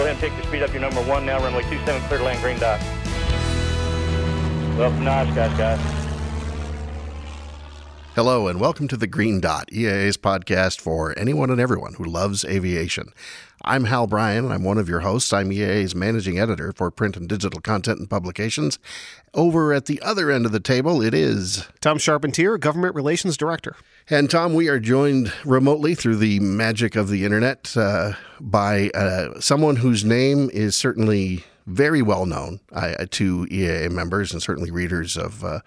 Go ahead and pick your speed up. Your number one now, runway 27, clear to land, green dot. Welcome to Oshkosh, guys. Hello, and welcome to the Green Dot, EAA's podcast for anyone and everyone who loves aviation. I'm Hal Bryan, and I'm one of your hosts. I'm EAA's managing editor for print and digital content and publications. Over at the other end of the table, it is Tom Charpentier, Government Relations Director. And Tom, we are joined remotely through the magic of the internet uh, by uh, someone whose name is certainly very well known uh, to EAA members and certainly readers of uh,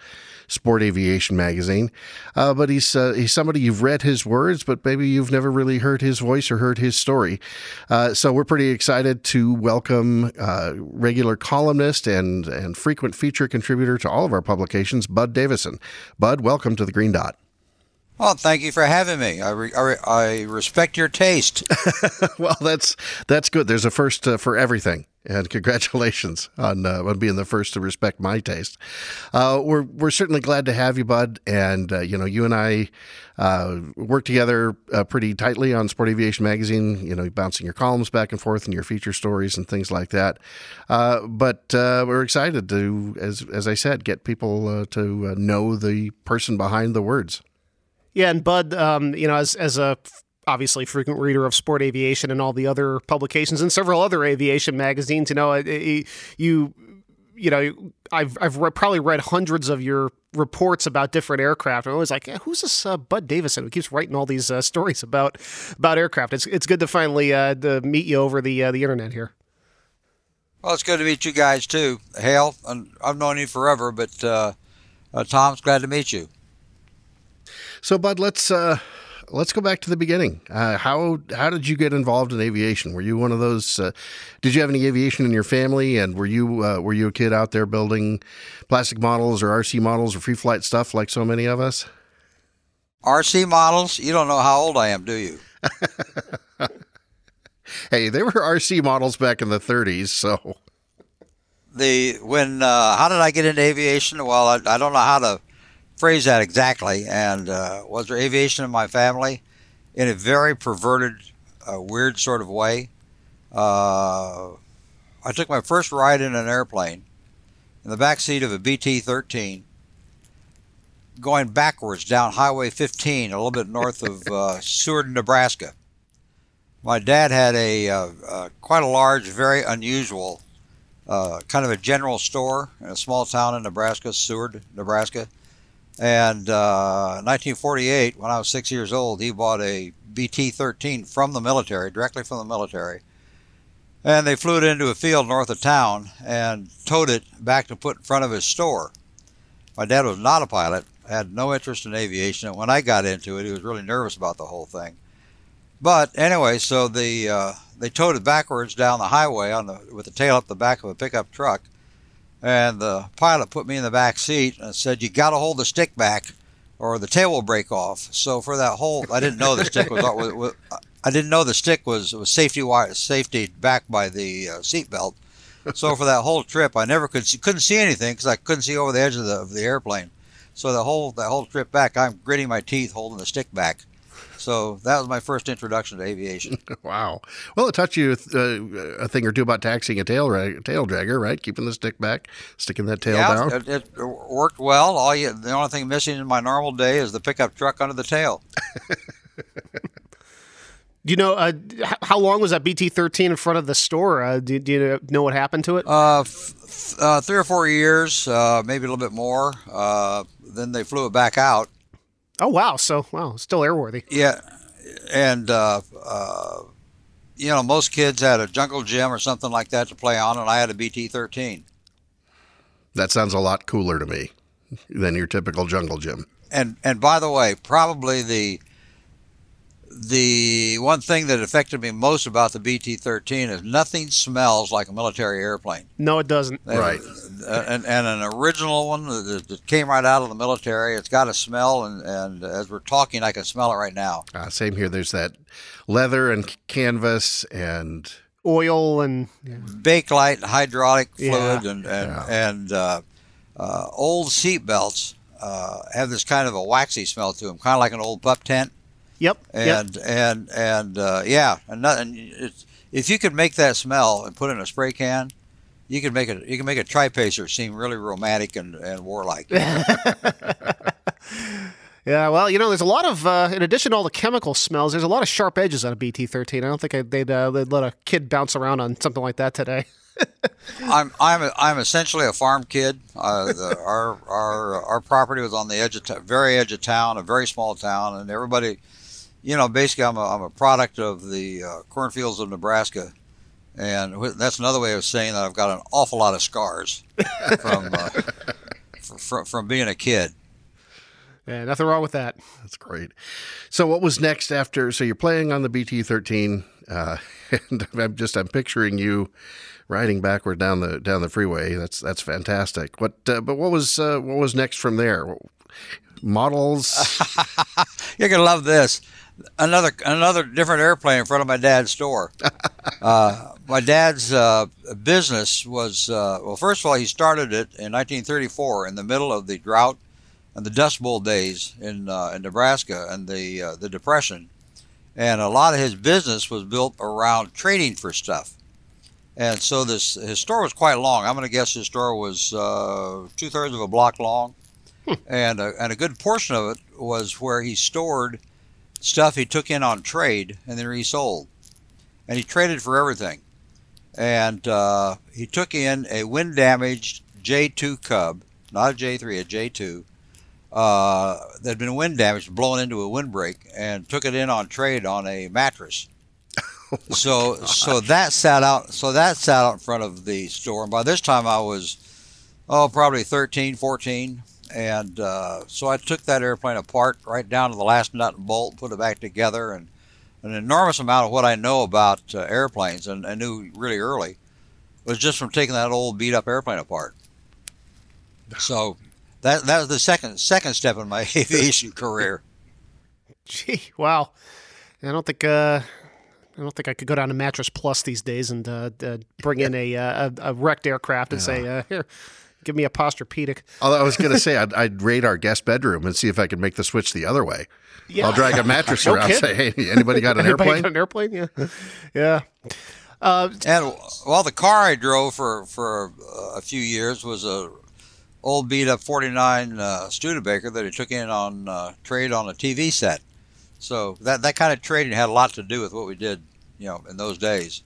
Sport Aviation magazine. Uh, but he's uh, he's somebody you've read his words, but maybe you've never really heard his voice or heard his story. So we're pretty excited to welcome regular columnist and and frequent feature contributor to all of our publications, Budd Davisson. Budd, welcome to the Green Dot. Well, thank you for having me. I, re- I, I respect your taste. well, that's that's good. There's a first uh, for everything, and congratulations on uh, on being the first to respect my taste. Uh, we're we're certainly glad to have you, Budd. And uh, you know, you and I uh, work together uh, pretty tightly on Sport Aviation Magazine. You know, bouncing your columns back and forth and your feature stories and things like that. but we're excited to, as as I said, get people to know the person behind the words. Yeah, and Budd, um, you know, as as a obviously frequent reader of sport aviation and all the other publications and several other aviation magazines, you know, you you know, I've I've re- probably read hundreds of your reports about different aircraft. I'm always like, yeah, who's this uh, Budd Davisson who keeps writing all these uh, stories about about aircraft? It's it's good to finally uh, to meet you over the uh, the internet here. Well, it's good to meet you guys too, Hale. I've known you forever, but uh, uh, Tom's glad to meet you. So, Budd, let's uh, let's go back to the beginning. Uh, how how did you get involved in aviation? Were you one of those? Uh, did you have any aviation in your family? And were you uh, were you a kid out there building plastic models or RC models or free flight stuff like so many of us? RC models? You don't know how old I am, do you? hey, they were RC models back in the 30s, so. The when uh, how did I get into aviation? Well, I, I don't know how to phrase that exactly. And uh, was there aviation in my family? In a very perverted, uh, weird sort of way. Uh, I took my first ride in an airplane in the back seat of a BT 13 going backwards down Highway 15, a little bit north of uh, Seward, Nebraska. My dad had a uh, uh, quite a large, very unusual, uh, kind of a general store in a small town in Nebraska, Seward, Nebraska. And uh, 1948, when I was six years old, he bought a BT 13 from the military, directly from the military. And they flew it into a field north of town and towed it back to put in front of his store. My dad was not a pilot, had no interest in aviation. And when I got into it, he was really nervous about the whole thing. But anyway, so the uh, they towed it backwards down the highway on the with the tail up the back of a pickup truck and the pilot put me in the back seat and said, "You got to hold the stick back, or the tail will break off." So for that whole, I didn't know the stick was. was I didn't know the stick was was safety wire safety back by the uh, seat belt. So for that whole trip, I never could see, couldn't see anything because I couldn't see over the edge of the of the airplane. So the whole that whole trip back, I'm gritting my teeth holding the stick back. So that was my first introduction to aviation. wow. Well, it taught you uh, a thing or two about taxiing a tail rag, tail dragger, right? Keeping the stick back, sticking that tail yeah, down. It, it worked well. All you, the only thing missing in my normal day is the pickup truck under the tail. Do you know uh, how long was that BT thirteen in front of the store? Uh, do, do, you know what happened to it? Uh, f- uh, three or four years, uh, maybe a little bit more. Uh, then they flew it back out, Oh wow! So wow, still airworthy. Yeah, and uh, uh, you know most kids had a jungle gym or something like that to play on, and I had a BT thirteen. That sounds a lot cooler to me than your typical jungle gym. And and by the way, probably the the one thing that affected me most about the BT-13 is nothing smells like a military airplane. No, it doesn't. And, right. And, and an original one that came right out of the military. It's got a smell, and, and as we're talking, I can smell it right now. Uh, same here. There's that leather and canvas and oil and yeah. Bakelite, hydraulic fluid, yeah. and and, yeah. and uh, uh, old seat belts uh, have this kind of a waxy smell to them, kind of like an old pup tent. Yep. And yep. and and uh, yeah, and, not, and it's if you could make that smell and put it in a spray can, you can make it. You can make a Tri-Pacer seem really romantic and, and warlike. Yeah, well, you know, there's a lot of, uh, in addition to all the chemical smells, there's a lot of sharp edges on a BT-13. I don't think I, they'd, uh, they'd let a kid bounce around on something like that today. I'm I'm a, I'm essentially a farm kid. Uh, the, our our our property was on the edge of t- very edge of town, a very small town, and everybody, you know, basically I'm a, I'm a product of the uh, cornfields of Nebraska, and wh- that's another way of saying that I've got an awful lot of scars from uh, from from being a kid. Yeah, nothing wrong with that. That's great. So, what was next after? So, you're playing on the BT 13, uh, and I'm just I'm picturing you riding backward down the down the freeway. That's that's fantastic. What uh, but what was uh, what was next from there? Models. You're gonna love this. Another another different airplane in front of my dad's store. uh, my dad's uh, business was uh, well. First of all, he started it in 1934 in the middle of the drought and the Dust Bowl days in uh, in Nebraska and the uh, the Depression, and a lot of his business was built around trading for stuff. And so this his store was quite long. I'm going to guess his store was uh, two thirds of a block long, and a, and a good portion of it was where he stored stuff he took in on trade and then resold, and he traded for everything. And uh, he took in a wind damaged J2 Cub, not a J3, a J2, uh, that had been wind damaged, blown into a windbreak, and took it in on trade on a mattress. so so that sat out so that sat out in front of the store and by this time i was oh probably 13 14 and uh, so i took that airplane apart right down to the last nut and bolt put it back together and an enormous amount of what i know about uh, airplanes and i knew really early was just from taking that old beat up airplane apart. So that that was the second second step in my aviation career. Gee, wow. I don't think uh, I don't think I could go down to Mattress Plus these days and uh, uh, bring in a, uh, a a wrecked aircraft and say, uh, "Here, give me a Posturepedic." Although I was going to say I'd, I'd raid our guest bedroom and see if I could make the switch the other way. Yeah. I'll drag a mattress No around. and Say, hey, anybody got an Anybody airplane? got an airplane? Yeah, yeah. Uh, And well, the car I drove for for a few years was a old beat up '49 uh, Studebaker that he took in on uh, trade on a TV set. So that that kind of trading had a lot to do with what we did, you know, in those days.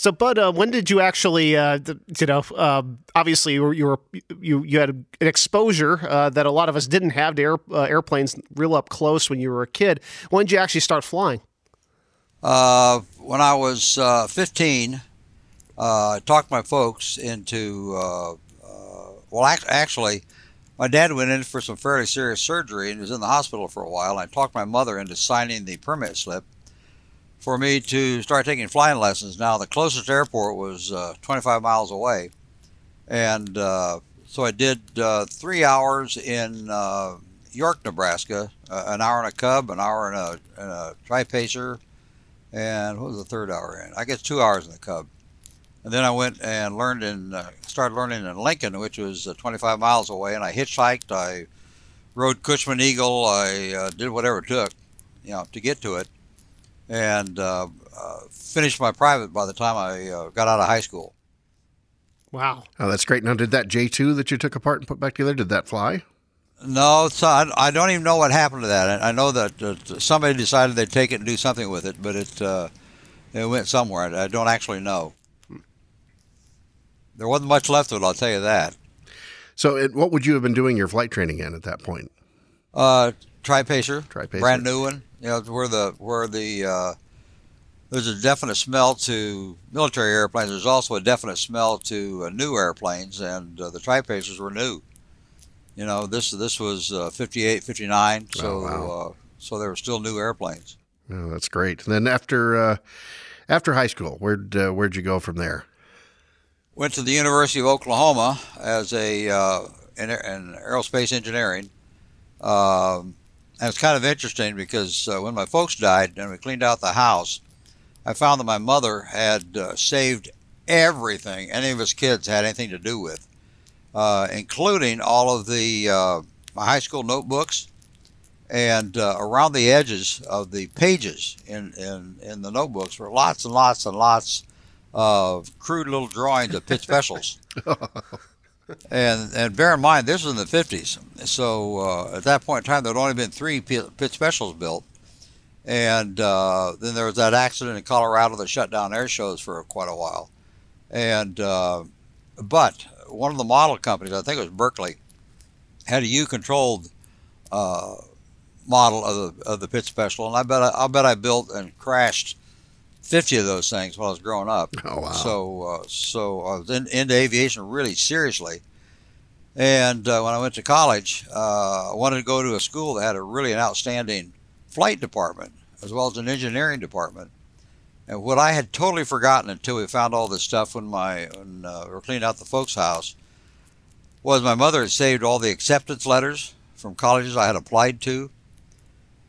So, Budd, uh, when did you actually, uh, you know, um, obviously you were, you were you you had an exposure uh, that a lot of us didn't have to air, uh, airplanes real up close when you were a kid. When did you actually start flying? Uh, when I was uh, 15, uh, I talked my folks into, well, act- actually, my dad went in for some fairly serious surgery and was in the hospital for a while. I talked my mother into signing the permit slip for me to start taking flying lessons. Now, the closest airport was uh, 25 miles away. And uh, so I did uh, three hours in uh, York, Nebraska, uh, an hour in a Cub, an hour in a, in a Tri-Pacer, and what was the third hour in? I guess two hours in the Cub. And then I went and learned in, uh, started learning in Lincoln, which was uh, 25 miles away, and I hitchhiked, I rode Cushman Eagle, I did whatever it took, you know, to get to it, and uh, uh, finished my private by the time I uh, got out of high school. Wow. Oh, that's great. Now, did that J2 that you took apart and put back together, did that fly? No, so I, I don't even know what happened to that. I, I know that uh, somebody decided they'd take it and do something with it, but it uh, it went somewhere. I don't actually know. There wasn't much left of it, I'll tell you that. So, it, what would you have been doing your flight training in at that point? Uh, Tri-Pacer, Tri-Pacer. brand new one. You know, where the where the uh, there's a definite smell to military airplanes. There's also a definite smell to uh, new airplanes, and uh, the Tri-Pacers were new. You know, this this was uh, 58, 59, so Oh, wow. uh, so they were still new airplanes. Oh, that's great. And then after uh, after high school, where'd uh, where'd you go from there? Went to the University of Oklahoma as a uh, in, in aerospace engineering. Um, and it's kind of interesting because uh, when my folks died and we cleaned out the house, I found that my mother had uh, saved everything any of us kids had anything to do with, uh, including all of the uh, my high school notebooks and uh, around the edges of the pages in, in, in the notebooks were lots and lots and lots of crude little drawings of Pitts specials. and and bear in mind, this was in the 50s. So uh, at that point in time, there'd only been three Pitts Specials built. And uh, then there was that accident in Colorado that shut down air shows for quite a while. And uh, but one of the model companies, I think it was Berkeley, had a U-controlled uh, model of the of the Pitts Special, and I bet I, I bet I built and crashed 50 of those things while I was growing up. Oh, wow. So, uh, so I was in, into aviation really seriously. And uh, when I went to college, uh, I wanted to go to a school that had a really an outstanding flight department as well as an engineering department. And what I had totally forgotten until we found all this stuff when my when uh, we were cleaning out the folks' house was my mother had saved all the acceptance letters from colleges I had applied to.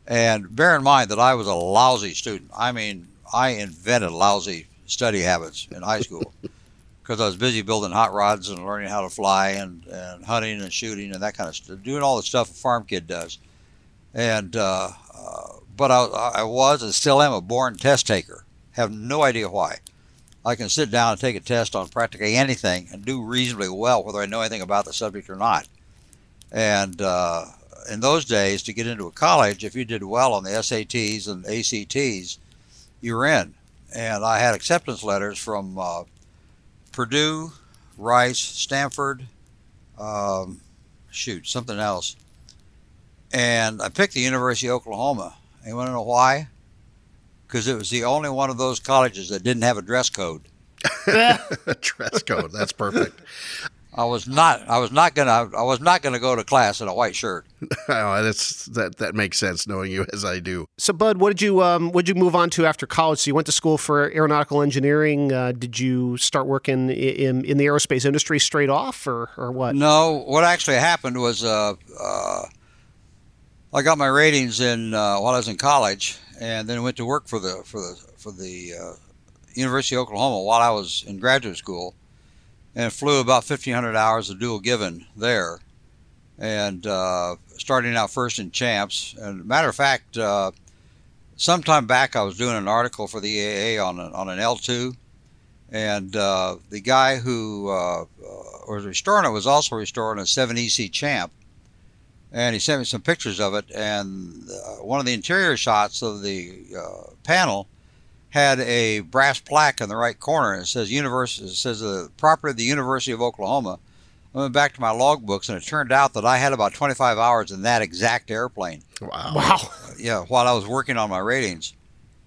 And bear in mind that I was a lousy student. I mean, I invented lousy study habits in high school because I was busy building hot rods and learning how to fly and, and hunting and shooting and that kind of stuff, doing all the stuff a farm kid does. And uh, uh, but I, I was and still am a born test taker. Have no idea why. I can sit down and take a test on practically anything and do reasonably well, whether I know anything about the subject or not. And uh, in those days, to get into a college, if you did well on the SATs and ACTs, you were in. And I had acceptance letters from uh, Purdue, Rice, Stanford, um, shoot, something else. And I picked the University of Oklahoma. To know why? Because it was the only one of those colleges that didn't have a dress code. dress code. That's perfect. I was not. I was not gonna. I was not gonna go to class in a white shirt. oh, that's that. That makes sense, knowing you as I do. So, Budd, what did you um, what did you move on to after college? So, you went to school for aeronautical engineering. Uh, did you start working in in the aerospace industry straight off, or or what? No. What actually happened was, uh, uh, I got my ratings in uh, while I was in college, and then went to work for the for the for the uh, University of Oklahoma while I was in graduate school and flew about 1,500 hours of dual given there. And uh, starting out first in champs. And matter of fact, uh, sometime back I was doing an article for the AAA on, a, on an L2. And uh, the guy who uh, uh, was restoring it was also restoring a 7EC champ. And he sent me some pictures of it. And uh, one of the interior shots of the panel had a brass plaque in the right corner. And it says University. It says the property of the University of Oklahoma. I went back to my logbooks, and it turned out that I had about 25 hours in that exact airplane. Wow! Wow! Yeah, while I was working on my ratings,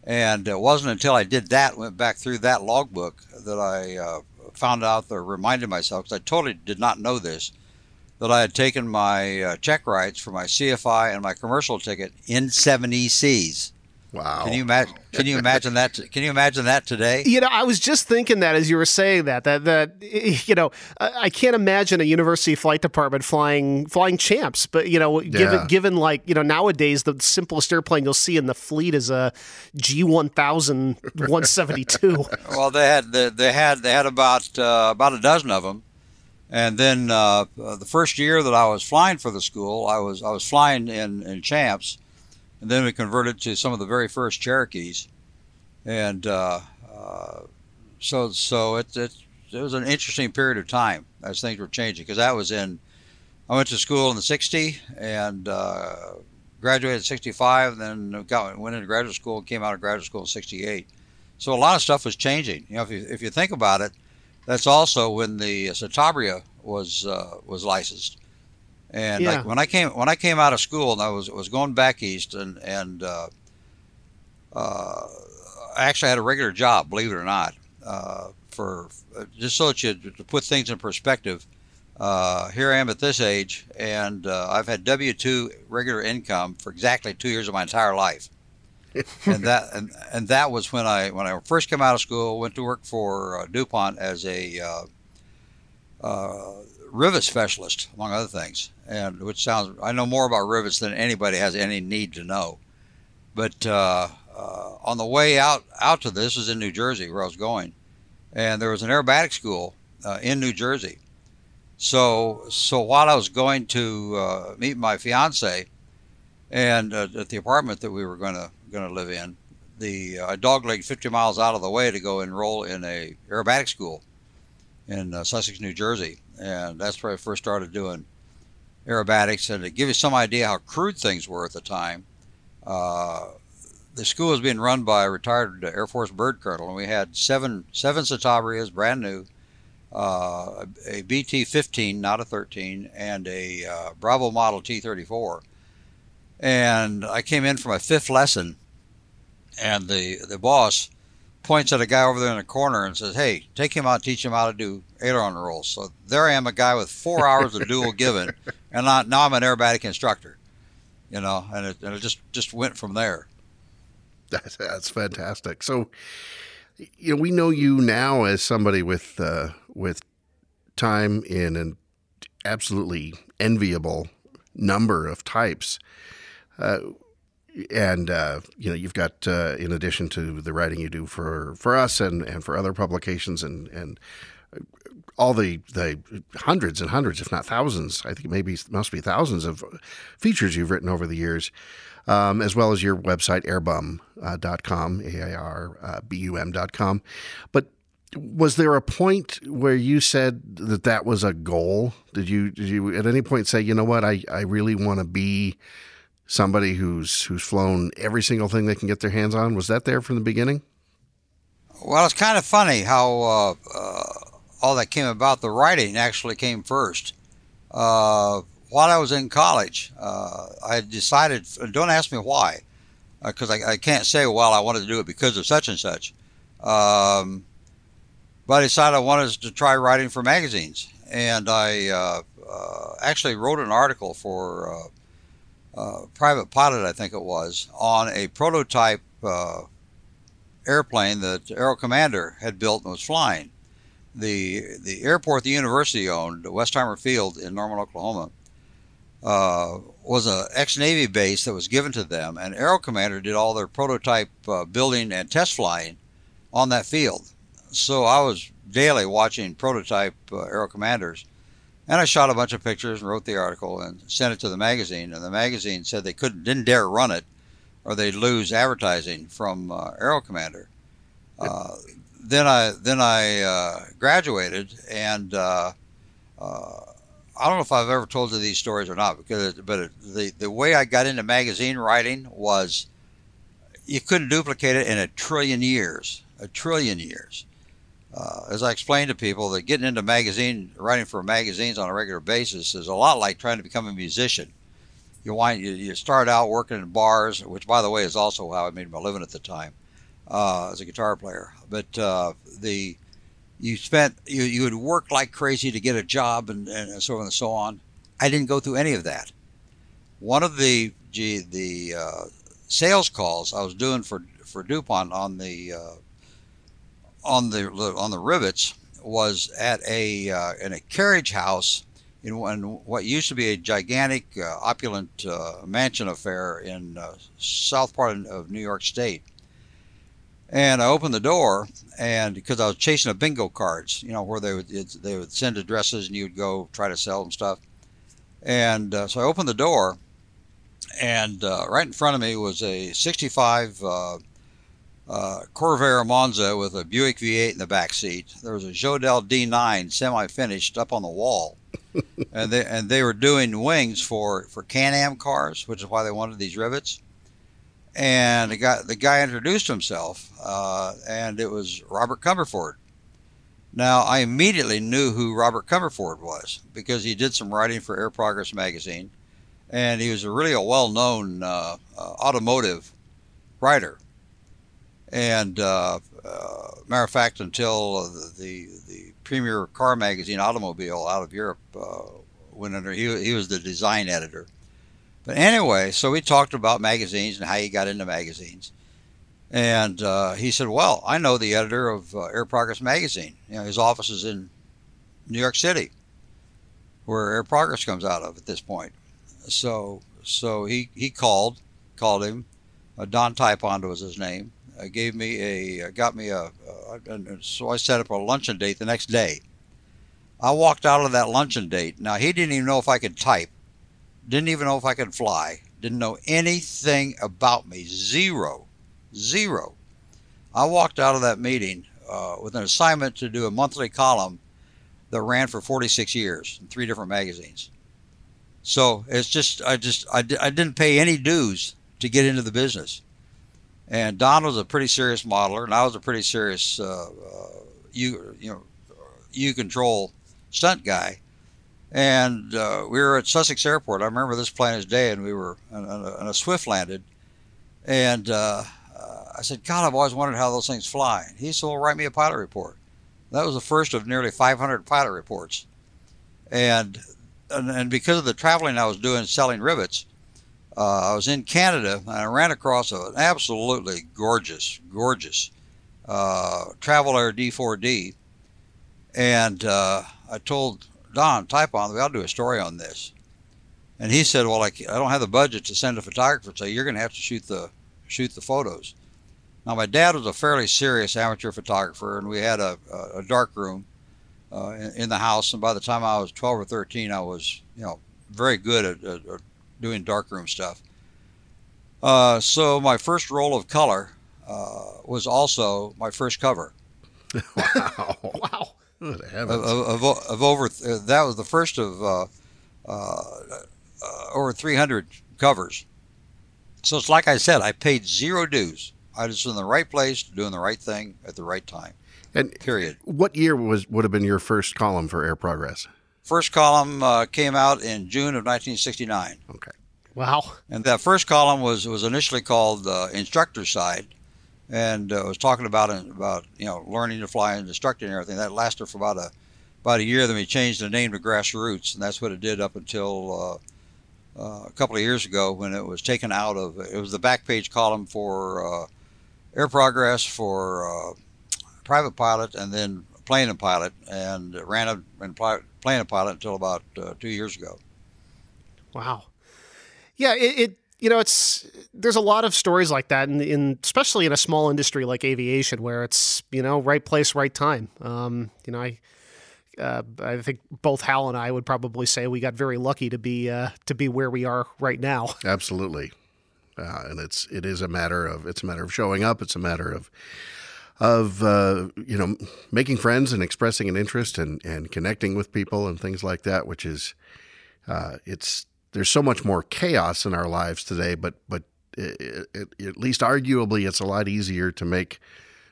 and it wasn't until I did that, went back through that logbook, that I uh, found out or reminded myself, because I totally did not know this, that I had taken my uh, check rides for my CFI and my commercial ticket in 7ECs. Wow. Can you imagine? Can you imagine that? Can you imagine that today? You know, I was just thinking that as you were saying that. That that you know, I can't imagine a university flight department flying flying champs. But you know, given yeah. given like you know nowadays the simplest airplane you'll see in the fleet is a G one thousand one seventy two. Well, they had they had they had about uh, about a dozen of them. And then uh, the first year that I was flying for the school, I was I was flying in, in champs, and then we converted to some of the very first Cherokees, and uh, uh, so so it, it it was an interesting period of time as things were changing because that was in I went to school in the '60 and uh, graduated in '65, and then got went into graduate school and came out of graduate school in '68. So a lot of stuff was changing. You know, if you if you think about it, that's also when the Citabria was uh, was licensed. And yeah. like when I came when I came out of school and I was was going back east and and uh, uh, I actually had a regular job, believe it or not, uh, for just so that you to put things in perspective. Uh, here I am at this age, and uh, I've had W two regular income for exactly two years of my entire life. and that and, and that was when I when I first came out of school, went to work for uh, DuPont as a rivet specialist, among other things, and which sounds I know more about rivets than anybody has any need to know. But uh, uh, on the way out out to this is in New Jersey where I was going, and there was an aerobatic school uh, in New Jersey. So so while I was going to uh, meet my fiance, and uh, at the apartment that we were going to going to live in, the uh, I doglegged 50 miles out of the way to go enroll in a aerobatic school in uh, Sussex, New Jersey, and that's where I first started doing aerobatics. And to give you some idea how crude things were at the time, uh, the school was being run by a retired Air Force bird colonel, and we had seven seven Citabrias, brand new, uh, a BT-15, not a 13, and a uh, Bravo model T-34. And I came in for my fifth lesson, and the the boss points at a guy over there in the corner and says, "Hey, take him out, teach him how to do aileron rolls." So there I am, a guy with four hours of dual given, and I, now I'm an aerobatic instructor. You know, and it, and it just just went from there. That's, that's fantastic. So, you know, we know you now as somebody with uh, with time in an absolutely enviable number of types. Uh, and uh, you know you've got uh, in addition to the writing you do for for us and and for other publications and and all the the hundreds and hundreds if not thousands i think maybe must be thousands of features you've written over the years um, as well as your website airbum.com a-i-r-b-u-m.com but was there a point where you said that that was a goal? Did you did you at any point say you know what? I, I really want to be somebody who's who's flown every single thing they can get their hands on. Was that there from the beginning? Well, it's kind of funny how uh, uh, all that came about. The writing actually came first. Uh, while I was in college, uh, I decided. Don't ask me why, because uh, I, I, can't say. Well, I wanted to do it because of such and such. Um, but I decided I wanted to try writing for magazines, and I uh, actually wrote an article for private pilot, I think it was, on a prototype uh, airplane that Aero Commander had built and was flying. The the airport the university owned, Westheimer Field in Norman, Oklahoma, uh, was an ex-Navy base that was given to them, and Aero Commander did all their prototype uh, building and test flying on that field. So I was daily watching prototype uh, Aero Commanders and I shot a bunch of pictures and wrote the article and sent it to the magazine. And the magazine said they couldn't, didn't dare run it, or they'd lose advertising from uh, Aero Commander. Uh, then I then I uh, graduated, and uh, uh, I don't know if I've ever told you these stories or not, because but it, the the way I got into magazine writing was you couldn't duplicate it in a trillion years, a trillion years uh, as I explained to people, that getting into magazine, writing for magazines on a regular basis is a lot like trying to become a musician. You wind, you, you start out working in bars, which, by the way, is also how I made my living at the time uh, as a guitar player. But uh, the you spent you you would work like crazy to get a job and, and so on and so on. I didn't go through any of that. One of the gee, the uh, sales calls I was doing for for DuPont on the uh, on the on the rivets was at a uh, in a carriage house in, in, what used to be a gigantic, uh, opulent uh, mansion affair in uh, south part of New York State. And I opened the door, and because I was chasing a bingo cards, you know, where they would they would send addresses, and you'd go try to sell them stuff. And uh, so I opened the door, and uh, right in front of me was a 65 uh, Corvair Monza with a Buick V8 in the back seat. There was a Jodel D9 semi-finished up on the wall, and they and they were doing wings for for Can-Am cars, which is why they wanted these rivets. And the guy the guy introduced himself, uh, and it was Robert Cumberford. Now I immediately knew who Robert Cumberford was because he did some writing for Air Progress magazine, and he was a really a well-known uh, uh automotive writer and uh, uh, matter of fact, until the the premier car magazine, Automobile, out of Europe, uh, went under, he, he was the design editor. But anyway, so we talked about magazines and how he got into magazines. And uh, he said, "Well, I know the editor of uh, Air Progress magazine. You know, his office is in New York City, where Air Progress comes out of at this point." So, so he he called, called him. Uh, Don Typond was his name, gave me a uh, got me a, uh, so I set up a luncheon date the next day. I walked out of that luncheon date. Now he didn't even know if I could type, didn't even know if I could fly. didn't know anything about me. Zero. Zero. I walked out of that meeting uh, with an assignment to do a monthly column that ran for 46 years in three different magazines. So it's just, I just, I, I didn't pay any dues to get into the business. And Don was a pretty serious modeler, and I was a pretty serious, uh, uh, you, you know, you control stunt guy. And uh, we were at Sussex Airport. I remember this plain as day, and we were on a, a Swift landed. And uh, I said, God, I've always wondered how those things fly. He said, Well, write me a pilot report. That was the first of nearly 500 pilot reports. And, and, and because of the traveling I was doing selling rivets, uh, I was in Canada and I ran across an absolutely gorgeous, gorgeous uh, Travel Air D4D. And uh, I told Don we ought to do a story on this. And he said, well, I, I don't have the budget to send a photographer, so you're going to have to shoot the shoot the photos. Now, my dad was a fairly serious amateur photographer, and we had a, a, a dark room uh, in, in, the house. And by the time I was 12 or 13, I was, you know, very good at, at, at doing darkroom stuff. Uh, so my first roll of color uh, was also my first cover. wow! wow! Of, of, of, of, over uh, that was the first of uh, uh, over 300 covers. So it's like I said, I paid zero dues. I was in the right place, doing the right thing at the right time. And period. What year was would have been your first column for Air Progress? First column uh, came out in June of 1969. Okay. Wow. And that first column was was initially called uh, Instructor Side, and uh, was talking about about you know learning to fly and instructing and everything. That lasted for about a about a year. Then we changed the name to Grassroots, and that's what it did up until uh, uh, a couple of years ago when it was taken out of. It was the back page column for uh, air progress for uh, private pilot and then plane and pilot, and ran a and plane and pilot until about uh, two years ago. Wow. Yeah, it, it, you know it's there's a lot of stories like that, in, in especially in a small industry like aviation, where it's you know right place, right time. Um, you know, I. Uh, I think both Hal and I would probably say we got very lucky to be uh, to be where we are right now. Absolutely. Uh, and it's it is a matter of it's a matter of showing up. It's a matter of of uh, you know making friends and expressing an interest and and connecting with people and things like that. Which is uh, it's there's so much more chaos in our lives today, but but it, it, at least arguably it's a lot easier to make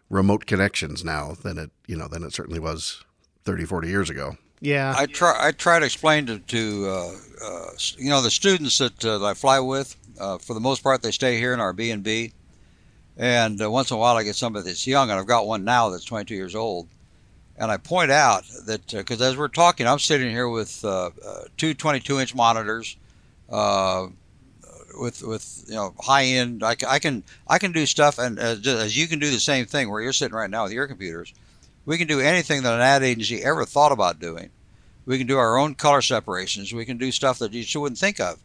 remote connections now than it you know than it certainly was 30 40 years ago yeah i try i try to explain to, to uh, uh, you know the students that, uh, that i fly with uh, for the most part, they stay here in our B and B and uh, once in a while, I get somebody that's young, and I've got one now that's 22 years old. And I point out that because uh, as we're talking, I'm sitting here with uh, uh, two 22-inch monitors, uh, with with you know high end. I, I can I can do stuff, and as, as you can do the same thing where you're sitting right now with your computers. We can do anything that an ad agency ever thought about doing. We can do our own color separations. We can do stuff that you wouldn't think of.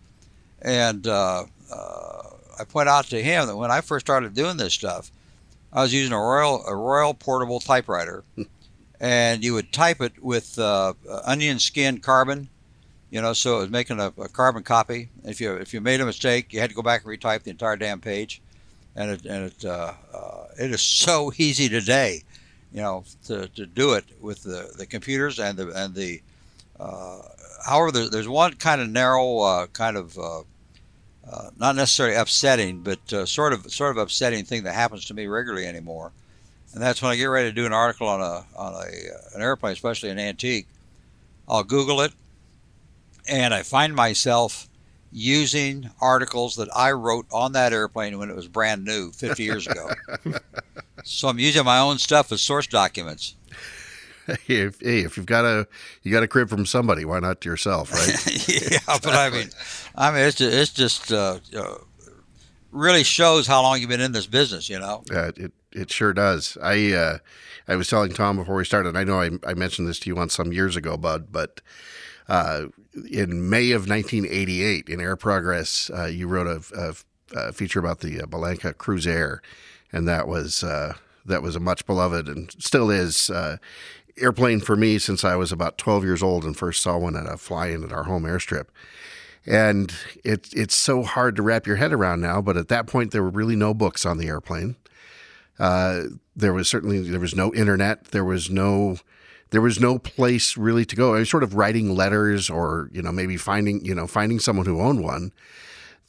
And uh, I point out to him that when I first started doing this stuff, I was using a Royal a Royal portable typewriter, and you would type it with uh, onion skin carbon, you know, so it was making a, a, carbon copy. If you if you made a mistake, you had to go back and retype the entire damn page, and it and it uh, uh, it is so easy today, you know, to, to do it with the, the computers and the and the. Uh, however, there, there's one kind of narrow uh, kind of uh, not necessarily upsetting, but uh, sort of sort of upsetting thing that happens to me regularly anymore. And that's when I get ready to do an article on a on a uh, an airplane, especially an antique. I'll Google it, and I find myself using articles that I wrote on that airplane when it was brand new 50 years ago. so I'm using my own stuff as source documents. Hey, if, hey, if you've got a you got a crib from somebody, why not to yourself, right? yeah, but I mean, I mean, it's just, it's just uh, uh, really shows how long you've been in this business, you know. Yeah, it it sure does. I uh, I was telling Tom before we started. I know I, I mentioned this to you once some years ago, Budd, but uh, in May of 1988, in Air Progress, uh, you wrote a, a, a, feature about the uh, Bellanca Cruisair, and that was that was a much beloved and still is airplane for me since I was about 12 years old and first saw one at a fly in at our home airstrip. And it, it's so hard to wrap your head around now. But at that point, there were really no books on the airplane. Uh, there was certainly there was no internet. There was no there was no place really to go. I was sort of writing letters or you know maybe finding you know finding someone who owned one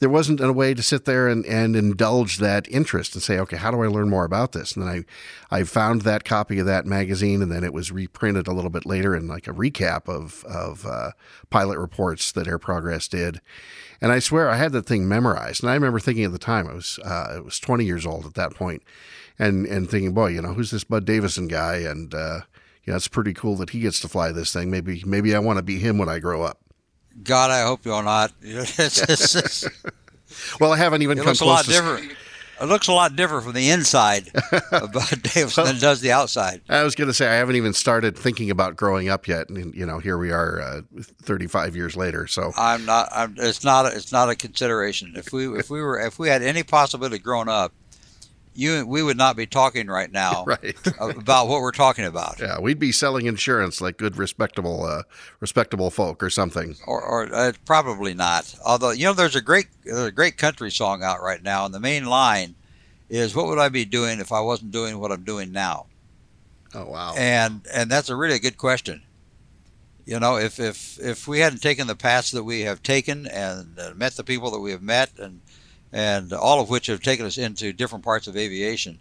there wasn't a way to sit there and, and indulge that interest and say, okay, how do I learn more about this? And then I, I found that copy of that magazine, and then it was reprinted a little bit later in like a recap of of uh, pilot reports that Air Progress did. And I swear I had that thing memorized. And I remember thinking at the time I was uh, was 20 years old at that point, and and thinking, boy, you know, who's this Budd Davisson guy? And uh, you know, it's pretty cool that he gets to fly this thing. Maybe maybe I want to be him when I grow up. God, I hope you're not. well, I haven't even it come looks a lot to. different. It looks a lot different from the inside about Davisson than it does the outside. I was going to say I haven't even started thinking about growing up yet, and you know here we are, uh, 35 years later. So I'm not. I'm, it's not. A, it's not a consideration. If we if we were if we had any possibility of growing up, you we would not be talking right now right. about what we're talking about. Yeah, we'd be selling insurance like good, respectable, uh, respectable folk or something. Or, or uh, probably not. Although you know, there's a great there's a great country song out right now, and the main line is, "What would I be doing if I wasn't doing what I'm doing now?" Oh wow! And and that's a really good question. You know, if if if we hadn't taken the paths that we have taken and uh, met the people that we have met and and all of which have taken us into different parts of aviation.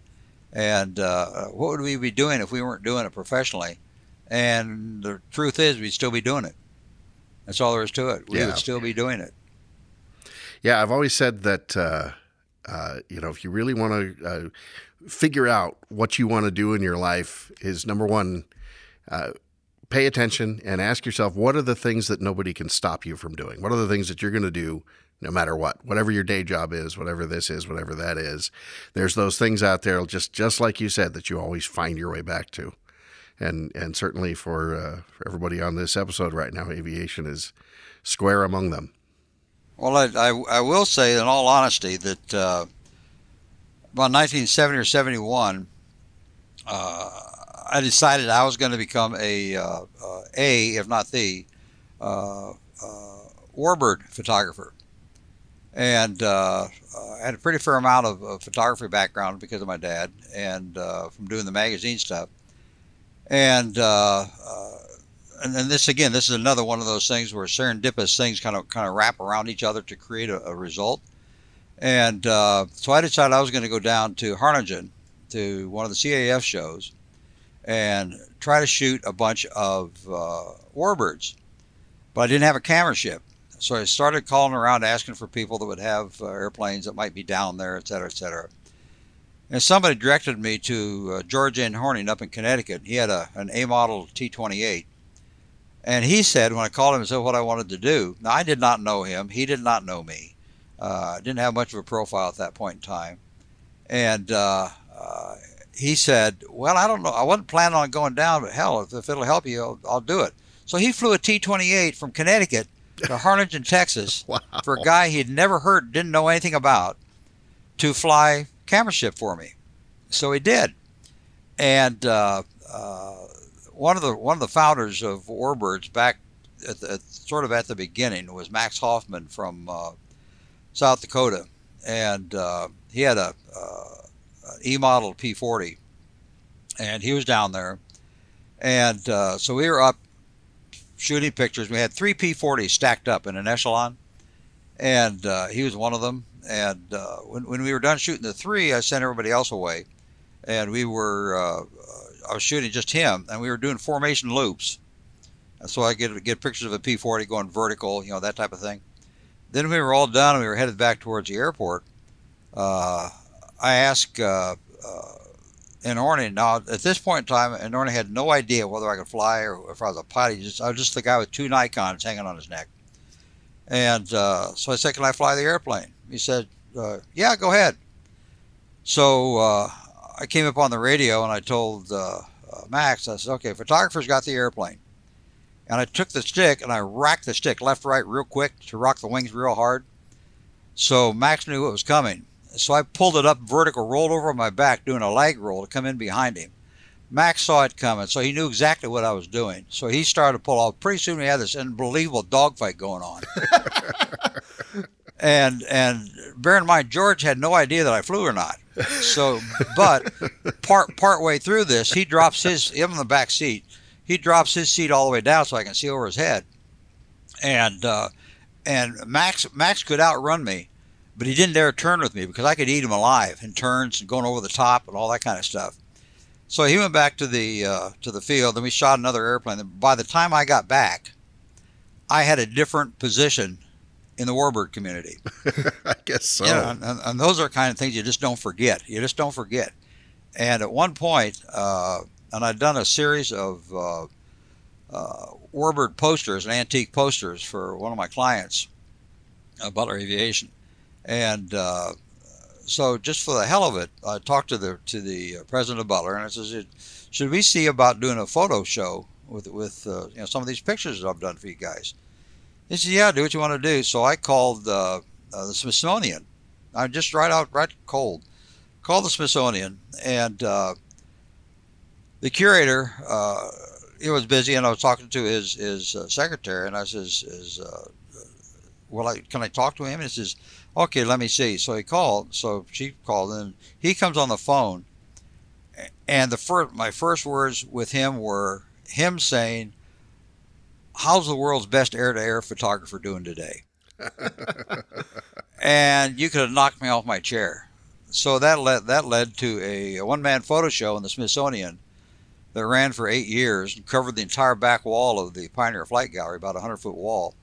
And uh, what would we be doing if we weren't doing it professionally? And the truth is, we'd still be doing it. That's all there is to it. We Yeah. would still be doing it. Yeah, I've always said that uh, uh, you know if you really want to uh, figure out what you want to do in your life, is number one, uh, pay attention and ask yourself what are the things that nobody can stop you from doing. What are the things that you're going to do no matter what, whatever your day job is, whatever this is, whatever that is. There's those things out there, just just like you said, that you always find your way back to. And and certainly for uh, for everybody on this episode right now, aviation is square among them. Well, I, I, I will say, in all honesty, that uh, about 1970 or 71, uh, I decided I was going to become a, uh, uh, a if not the, uh, warbird photographer. And uh, I had a pretty fair amount of, of photography background because of my dad and uh, from doing the magazine stuff. And uh, uh, and then this again, this is another one of those things where serendipitous things kind of kind of wrap around each other to create a, a result. And uh, so I decided I was going to go down to Harlingen to one of the CAF shows and try to shoot a bunch of uh, warbirds, but I didn't have a camera ship. So I started calling around asking for people that would have uh, airplanes that might be down there, et cetera, et cetera. And somebody directed me to uh, George Enhorning up in Connecticut. He had a, an A model T 28. And he said, when I called him and said what I wanted to do, now I did not know him. He did not know me. Uh, didn't have much of a profile at that point in time. And uh, uh, he said, Well, I don't know. I wasn't planning on going down, but hell, if, if it'll help you, I'll, I'll do it. So he flew a T 28 from Connecticut to Harlingen, Texas, Wow. for a guy he'd never heard, didn't know anything about, to fly camera ship for me. So he did. And uh, uh, one of the one of the founders of Warbirds back at the, sort of at the beginning was Max Hoffman from uh, South Dakota, and uh, he had a uh, an E model P40, and he was down there, and uh, so we were up shooting pictures. We had three P40s stacked up in an echelon, and uh, he was one of them. And uh, when when we were done shooting the three, I sent everybody else away, and we were uh, I was shooting just him, and we were doing formation loops. And so I get get pictures of a P40 going vertical, you know that type of thing. Then we were all done, and we were headed back towards the airport. Uh, I asked uh, uh, Now at this point in time, Enorni had no idea whether I could fly or if I was a pilot. Just I was just the guy with two Nikons hanging on his neck. And uh, so I said, "Can I fly the airplane?" He said, uh, "Yeah, go ahead." So uh, I came up on the radio and I told uh, uh, Max, I said, "Okay, photographer's got the airplane." And I took the stick and I racked the stick left, right, real quick to rock the wings real hard. So Max knew what was coming. So I pulled it up vertical, rolled over on my back, doing a lag roll to come in behind him. Max saw it coming, so he knew exactly what I was doing. So he started to pull off. Pretty soon we had this unbelievable dogfight going on. and and bear in mind, George had no idea that I flew or not. So, but part part way through this, he drops his him in the back seat. He drops his seat all the way down so I can see over his head. And uh, and Max Max could outrun me, but he didn't dare turn with me because I could eat him alive in turns and going over the top and all that kind of stuff. So he went back to the uh, to the field, and we shot another airplane. By the time I got back, I had a different position in the warbird community. I guess so. Yeah, and, and, those are kind of things you just don't forget. You just don't forget. And at one point, uh, and I'd done a series of uh, uh, warbird posters and antique posters for one of my clients, uh, Butler Aviation, and uh, so just for the hell of it, I talked to the to the uh, president of Butler, and I said, "Should we see about doing a photo show with with uh, you know some of these pictures that I've done for you guys?" He said, "Yeah, do what you want to do." So I called uh, uh, the Smithsonian. I'm just right out right cold called the Smithsonian, and uh, the curator. Uh, he was busy, and I was talking to his his secretary, and I says, "Is well, I, can I talk to him?" And he says okay, let me see. So he called. So she called, and he comes on the phone. And the first, my first words with him were him saying, "How's the world's best air-to-air photographer doing today?" and you could have knocked me off my chair. So that led that led to a, a one-man photo show in the Smithsonian that ran for eight years and covered the entire back wall of the Pioneer Flight Gallery, about a hundred foot wall.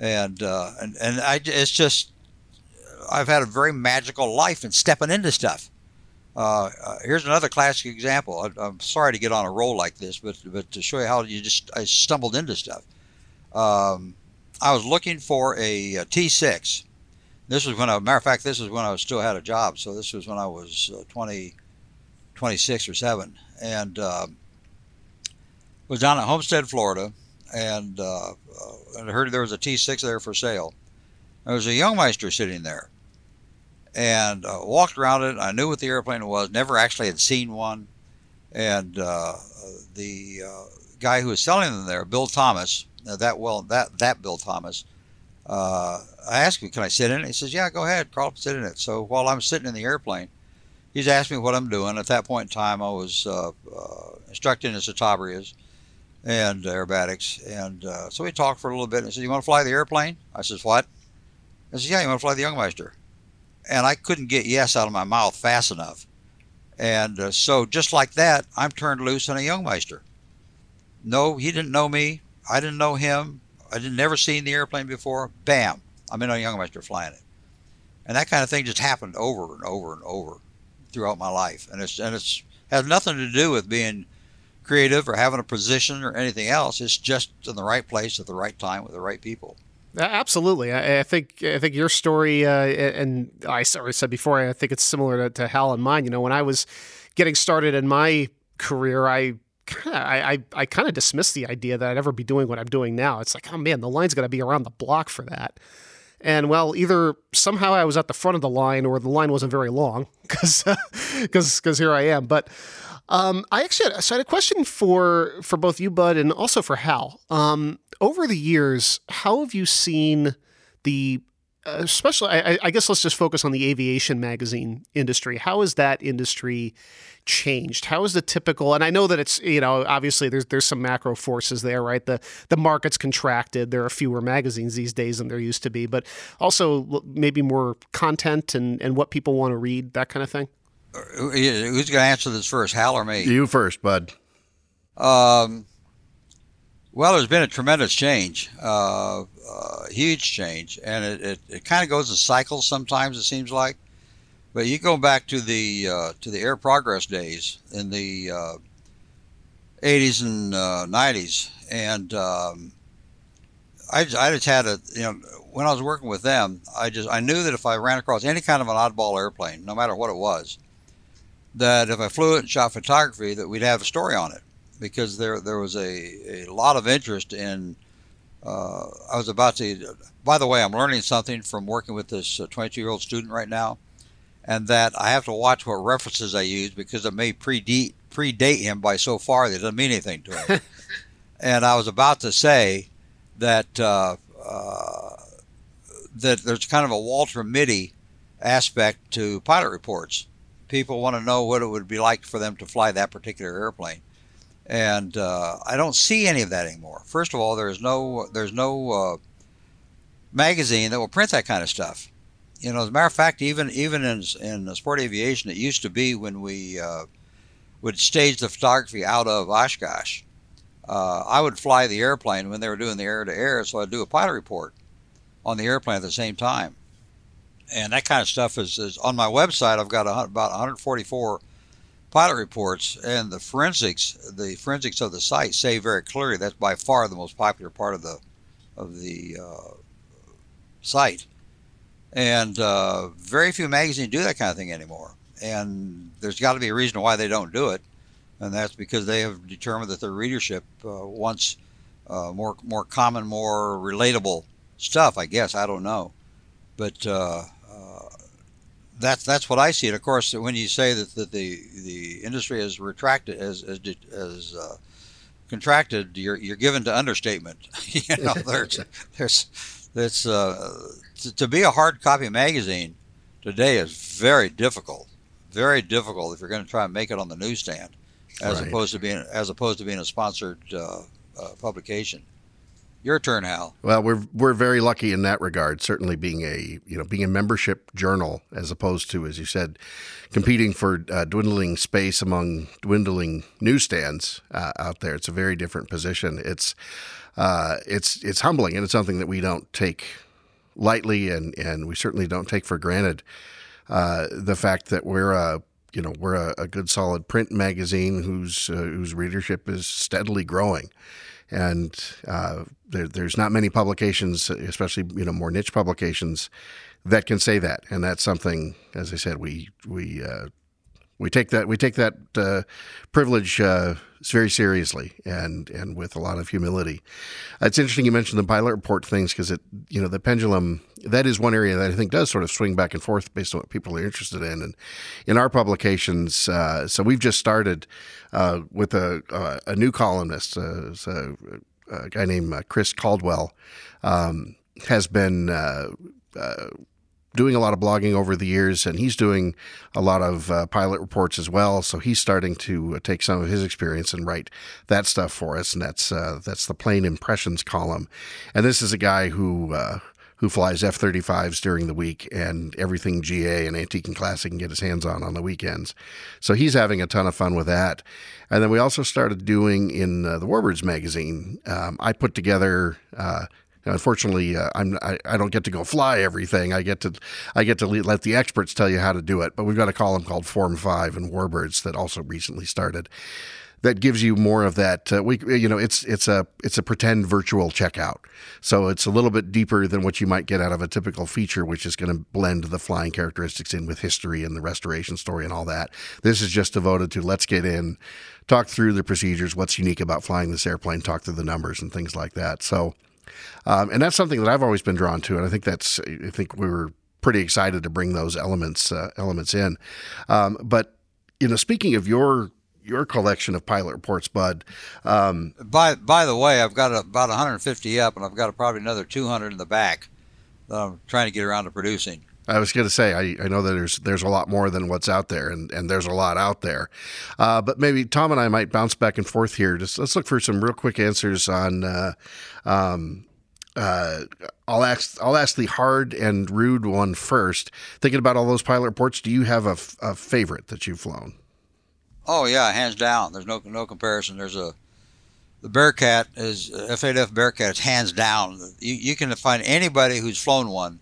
And uh, and and I, it's just I've had a very magical life in stepping into stuff. Uh, uh, here's another classic example. I, am sorry to get on a roll like this, but but to show you how you just I stumbled into stuff. Um, I was looking for a a T6. This was when I, matter of fact, this was when I was still had a job. So this was when I was uh, 20, 26 or seven, and uh, was down at Homestead, Florida, and, uh, uh, and I heard there was a T6 there for sale. There was a Jungmeister sitting there, and uh, walked around it. I knew what the airplane was. Never actually had seen one. And uh, the uh, guy who was selling them there, Bill Thomas, uh, that well that that Bill Thomas. Uh, I asked him, "Can I sit in it?" He says, "Yeah, go ahead, crawl up, sit in it." So while I'm sitting in the airplane, he's asked me what I'm doing. At that point in time, I was uh, instructing in Citabrias and aerobatics, and so we talked for a little bit. And he said, "You want to fly the airplane?" I says, "What?" I says, "Yeah, you want to fly the Jungmeister?" And I couldn't get yes out of my mouth fast enough. And uh, so, just like that, I'm turned loose on a Jungmeister. No, he didn't know me. I didn't know him. I would never seen the airplane before. Bam, I'm in a Jungmeister flying it. And that kind of thing just happened over and over and over throughout my life. And it's and it's has nothing to do with being creative or having a position or anything else. It's just in the right place at the right time with the right people. Absolutely, I, I, think I think your story, uh, and I already said before, I think it's similar to, to Hal and mine. You know, when I was getting started in my career, I I, I, I kind of dismissed the idea that I'd ever be doing what I'm doing now. It's like, oh man, the line's got to be around the block for that. And well, either somehow I was at the front of the line or the line wasn't very long because because here I am. But um, I actually had, so I had a question for for both you, Bud, and also for Hal. Um, over the years, how have you seen the especially I, I, guess let's just focus on the aviation magazine industry. How has that industry changed? How is the typical and i know that it's you know obviously there's there's some macro forces there right? The the market's contracted. There are fewer magazines these days than there used to be but also maybe more content and and what people want to read that kind of thing Who's going to answer this first, Hal or me? You first, Bud. Um, well, there's been a tremendous change, uh, uh, huge change, and it, it, it kind of goes in cycles sometimes. It seems like, but you go back to the uh, to the air progress days in the 80s uh, and 90s, uh, and um, I, I just had a you know when I was working with them, I just I knew that if I ran across any kind of an oddball airplane, no matter what it was, that if I flew it and shot photography, that we'd have a story on it because there there was a, a lot of interest in. Uh, I was about to. By the way, I'm learning something from working with this 22 year old student right now, and that I have to watch what references I use because it may predate predate him by so far that it doesn't mean anything to him. and I was about to say that uh, uh, that there's kind of a Walter Mitty aspect to pilot reports. People want to know what it would be like for them to fly that particular airplane, and uh, I don't see any of that anymore. First of all, there's no there's no uh, magazine that will print that kind of stuff. You know, as a matter of fact, even even in in sport aviation, it used to be when we uh, would stage the photography out of Oshkosh. Uh, I would fly the airplane when they were doing the air to air, so I'd do a pilot report on the airplane at the same time. And that kind of stuff is, is on my website. I've got a, about 144 pilot reports, and the forensics, the forensics of the site say very clearly that's by far the most popular part of the of the uh, site. And uh, very few magazines do that kind of thing anymore. And there's got to be a reason why they don't do it, and that's because they have determined that their readership uh, wants uh, more more common, more relatable stuff. I guess I don't know, but uh, that's that's what I see. And of course, when you say that, that the the industry has retracted as as, as uh, contracted, you're you're given to understatement. you know, there's there's that's uh, to, to be a hard copy magazine today is very difficult, very difficult if you're going to try and make it on the newsstand, as Right. opposed to being as opposed to being a sponsored uh, uh, publication. Your turn, Hal. Well, we're we're very lucky in that regard. Certainly, being a you know being a membership journal as opposed to, as you said, competing for uh, dwindling space among dwindling newsstands uh, out there. It's a very different position. It's uh, it's it's humbling, and it's something that we don't take lightly, and and we certainly don't take for granted. Uh, the fact that we're a you know we're a, a good solid print magazine whose uh, whose readership is steadily growing and uh, there, there's not many publications, especially you know more niche publications, that can say that, and that's something, as I said, we we uh, we take that we take that uh, privilege uh, very seriously and and with a lot of humility. It's interesting you mentioned the pilot report things because it you know the pendulum that is one area that I think does sort of swing back and forth based on what people are interested in. And in our publications, uh, so we've just started uh, with a uh, a new columnist, uh, so a guy named uh, Chris Caldwell, um, has been. Doing a lot of blogging over the years, and he's doing a lot of uh, pilot reports as well. So he's starting to uh, take some of his experience and write that stuff for us, and that's uh, that's the plane impressions column. And this is a guy who. Uh, who flies F 35s during the week and everything GA and Antique and Classic can get his hands on on the weekends. So he's having a ton of fun with that. And then we also started doing in uh, the Warbirds magazine, um, I put together uh, unfortunately, uh, I'm I, I don't get to go fly everything. I get to I get to le- let the experts tell you how to do it. But we've got a column called Form Five and Warbirds that also recently started. That gives you more of that. Uh, we you know it's it's a it's a pretend virtual checkout. So it's a little bit deeper than what you might get out of a typical feature, which is going to blend the flying characteristics in with history and the restoration story and all that. This is just devoted to let's get in, talk through the procedures, what's unique about flying this airplane, talk through the numbers and things like that. So. Um, and that's something that I've always been drawn to, and I think that's I think we were pretty excited to bring those elements uh, elements in. Um, but you know, speaking of your your collection of pilot reports, Bud, um, By by the way, I've got about 150 up, and I've got probably another 200 in the back that I'm trying to get around to producing. I was going to say I, I know that there's there's a lot more than what's out there, and, and there's a lot out there. Uh, but maybe Tom and I might bounce back and forth here. Just let's look for some real quick answers on. Uh, um, uh, I'll ask I'll ask the hard and rude one first. Thinking about all those pilot reports, do you have a, f- a favorite that you've flown? Oh yeah, hands down. There's no no comparison. There's a the Bearcat is F8F Bearcat. It's hands down. You you can find anybody who's flown one,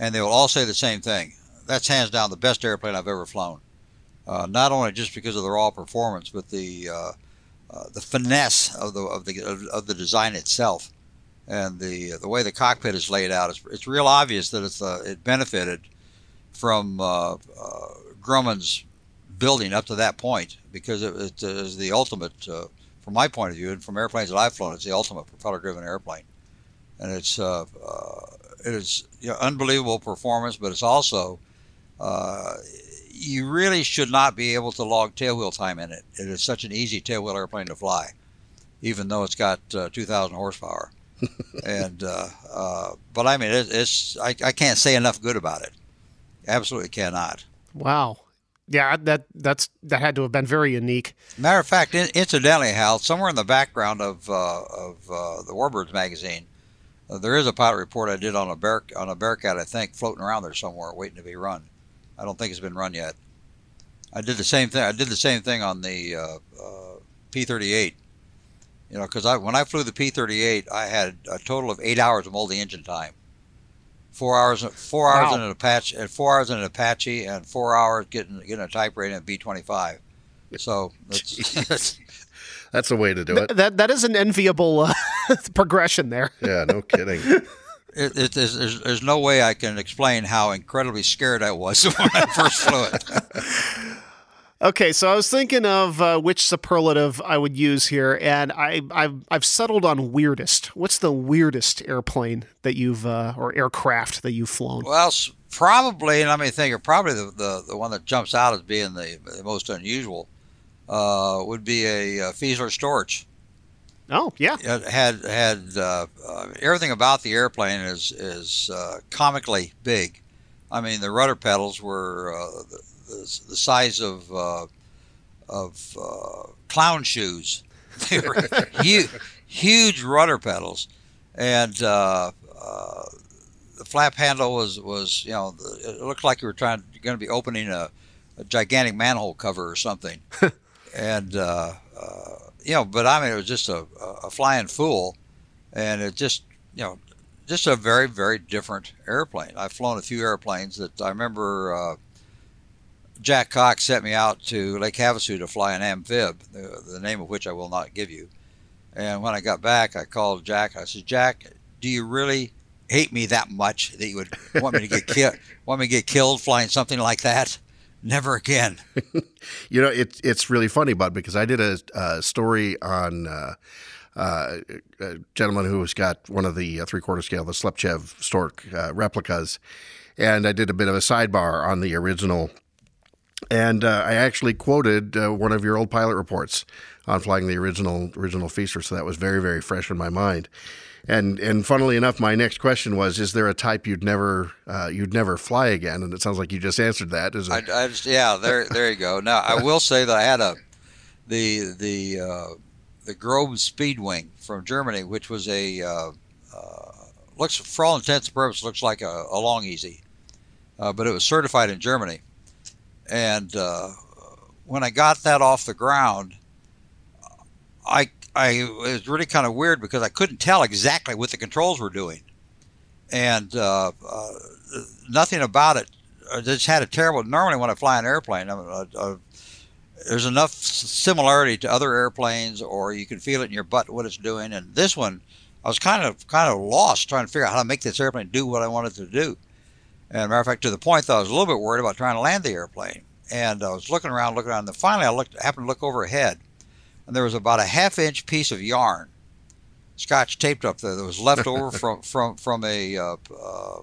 and they will all say the same thing. That's hands down the best airplane I've ever flown. Uh, not only just because of the raw performance, but the uh, uh, the finesse of the of the of, the design itself, and the the way the cockpit is laid out. It's, it's real obvious that it's uh, it benefited from uh, uh, Grumman's building up to that point because it, it is the ultimate, from my point of view, and from airplanes that I've flown, it's the ultimate propeller-driven airplane, and it's it is you know, unbelievable performance, but it's also uh, you really should not be able to log tailwheel time in it. It is such an easy tailwheel airplane to fly, even though it's got uh, 2,000 horsepower. and uh, uh, but I mean, it, it's I, I can't say enough good about it. Absolutely cannot. Wow. Yeah, that that's that had to have been very unique. Matter of fact, incidentally, Hal, somewhere in the background of uh, of uh, the Warbirds magazine, uh, there is a pilot report I did on a bear on a Bearcat, I think, floating around there somewhere, waiting to be run. I don't think it's been run yet. I did the same thing. I did the same thing on the uh, uh, P-38. You know, because I, when I flew the P-38, I had a total of eight hours of multi engine time. Four hours, four hours wow. in an Apache, and four hours in an Apache, and four hours getting getting a type rating of B-25. So that's, that's the way to do it. That that is an enviable uh, progression there. Yeah, no kidding. It, it, there's, there's no way I can explain how incredibly scared I was when I first flew it. okay, so I was thinking of uh, which superlative I would use here, and I, I've, I've settled on weirdest. What's the weirdest airplane that you've uh, or aircraft that you've flown? Well, probably, and I mean, think probably the, the, the one that jumps out as being the, the most unusual uh, would be a, a Fieseler Storch. Oh yeah, it had had uh, uh, everything about the airplane is is uh, comically big. I mean, the rudder pedals were uh, the, the, size of uh, of uh, clown shoes. They were huge, huge rudder pedals, and the flap handle was was you know it looked like you were trying going to be opening a, a gigantic manhole cover or something, and you know, but I mean, it was just a, a flying fool, and it just, you know, just a very, very different airplane. I've flown a few airplanes that I remember. Uh, Jack Cox sent me out to Lake Havasu to fly an amphib, the, the name of which I will not give you. And when I got back, I called Jack. I said, Jack, do you really hate me that much that you would want me to get killed? Want me to get killed flying something like that? Never again. you know, it's it's really funny, Bud, because I did a, a story on uh, uh, a gentleman who's got one of the uh, three quarter scale, the Slepcev Storch uh, replicas, and I did a bit of a sidebar on the original. And uh, I actually quoted uh, one of your old pilot reports on flying the original original Fieseler, so that was very very fresh in my mind. And and funnily enough, my next question was: Is there a type you'd never uh, you'd never fly again? And it sounds like you just answered that. Is it? I, I just, yeah, there there you go. Now I will say that I had a the the uh, the Grob Speedwing from Germany, which was a uh, uh, looks for all intents and purposes looks like a, a Long-EZ, uh, but it was certified in Germany. And uh, when I got that off the ground, I I it was really kind of weird because I couldn't tell exactly what the controls were doing, and uh, uh, nothing about it. I just had a terrible. Normally, when I fly an airplane, uh, uh, there's enough similarity to other airplanes, or you can feel it in your butt what it's doing. And this one, I was kind of kind of lost trying to figure out how to make this airplane do what I wanted to do. And matter of fact, to the point that I was a little bit worried about trying to land the airplane. And I was looking around, looking around, and finally I looked, happened to look overhead and there was about a half inch piece of yarn, scotch taped up there that was left over from from from a uh, uh,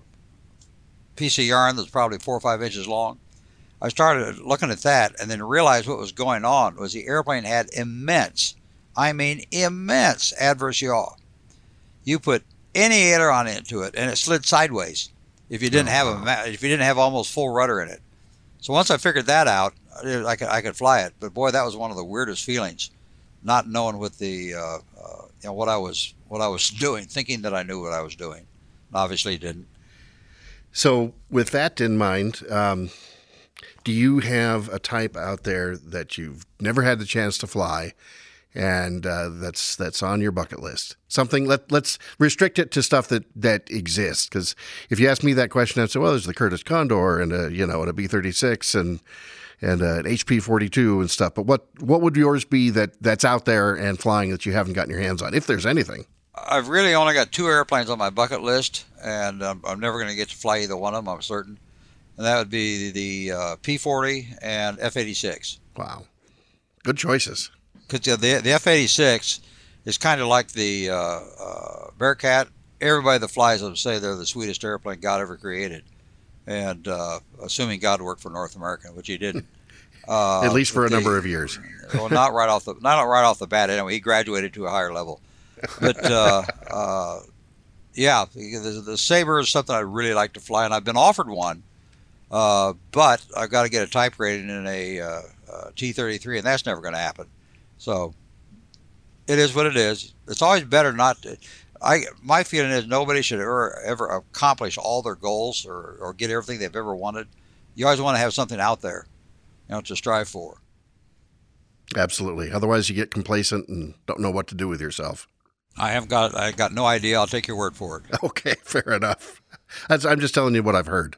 piece of yarn that's probably four or five inches long. I started looking at that and then realized what was going on was the airplane had immense, I mean immense adverse yaw. You put any aileron into it and it slid sideways if you didn't have a if you didn't have almost full rudder in it. So once I figured that out, I could I could fly it. But boy, that was one of the weirdest feelings not knowing what the uh, uh, you know what I was what I was doing, thinking that I knew what I was doing. Obviously, didn't. So, with that in mind, um, do you have a type out there that you've never had the chance to fly, and uh, that's that's on your bucket list? Something let let's restrict it to stuff that that exists. Because if you ask me that question, I'd say, well, there's the Curtiss Condor and a you know and a B thirty six and and uh, an HP 42 and stuff. But what what would yours be that that's out there and flying that you haven't gotten your hands on, if there's anything? I've really only got two airplanes on my bucket list, and um, I'm never going to get to fly either one of them. I'm certain, and that would be the uh, P40 and F86. Wow, good choices. Because the the F86 is kind of like the uh, uh, Bearcat. Everybody that flies them say they're the sweetest airplane God ever created and uh, assuming God worked for North American, which he didn't. Uh, At least for a the- number of years. well, not right off the not right off the bat. Anyway, he graduated to a higher level, but uh, uh, yeah, the, the Sabre is something I really like to fly, and I've been offered one, uh, but I've got to get a type rating in a uh, uh, T-33, and that's never going to happen. So it is what it is. It's always better not to. I my feeling is nobody should ever ever accomplish all their goals or, or get everything they've ever wanted. You always want to have something out there, you know, to strive for. Absolutely. Otherwise, you get complacent and don't know what to do with yourself. I have got I got no idea. I'll take your word for it. Okay, fair enough. That's, I'm just telling you what I've heard.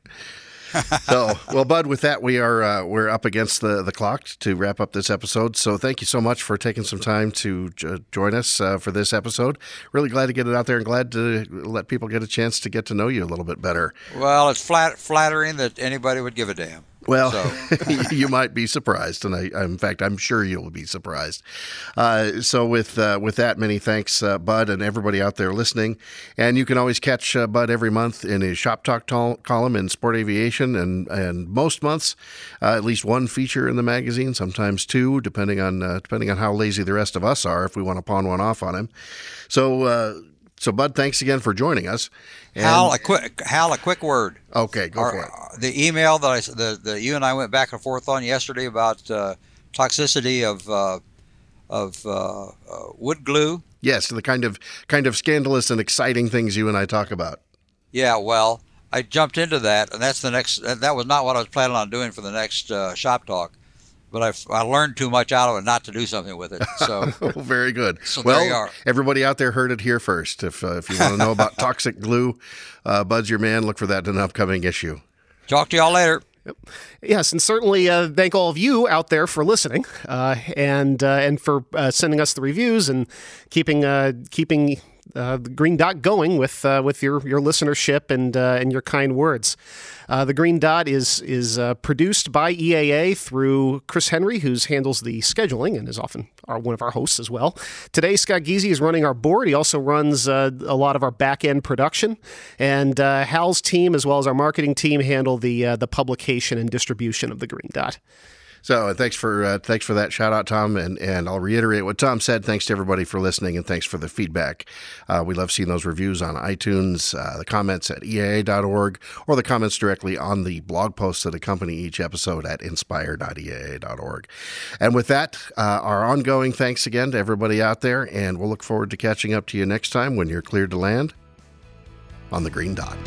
So, well, Bud, with that, we are uh, we're up against the the clock to wrap up this episode. So, thank you so much for taking some time to j- join us uh, for this episode. Really glad to get it out there and glad to let people get a chance to get to know you a little bit better. Well, it's flat flattering that anybody would give a damn. Well, So- you might be surprised, and I, in fact, I'm sure you'll be surprised. Uh, so, with uh, with that, many thanks, uh, Bud, and everybody out there listening. And you can always catch uh, Bud every month in his Shop Talk tol- column in Sport Aviation, and and most months, uh, at least one feature in the magazine, sometimes two, depending on uh, depending on how lazy the rest of us are. If we want to pawn one off on him, so. Uh, so, Bud, thanks again for joining us. And- Hal, a quick Hal, a quick word. okay, go Our- for it. The email that I the, the you and I went back and forth on yesterday about uh, toxicity of uh, of uh, uh, wood glue. Yes, the kind of kind of scandalous and exciting things you and I talk about. Yeah, well, I jumped into that, and that's the next. That was not what I was planning on doing for the next uh, shop talk, but I, I learned too much out of it not to do something with it. So Oh, very good. So well, there you are. everybody out there heard it here first. If uh, if you want to know about toxic glue, uh, Bud's your man. Look for that in an upcoming issue. talk to y'all later. Yes, and certainly uh, thank all of you out there for listening, uh, and uh, and for uh, sending us the reviews and keeping uh, keeping uh, the Green Dot going with uh, with your your listenership and uh, and your kind words. Uh, the Green Dot is is uh, produced by EAA through Chris Henry, who handles the scheduling and is often our, one of our hosts as well. Today, Scott Geezy is running our board. He also runs uh, a lot of our back end production, and Hal's team, as well as our marketing team, handle the the publication and distribution of the Green Dot. So, uh, thanks for uh, thanks for that shout out, Tom. And and I'll reiterate what Tom said. Thanks to everybody for listening, and thanks for the feedback. Uh, we love seeing those reviews on iTunes, uh, the comments at eaa.org, or the comments directly on the blog posts that accompany each episode at inspire.eaa.org. And with that, uh, our ongoing thanks again to everybody out there, and we'll look forward to catching up to you next time when you're cleared to land on the Green Dot.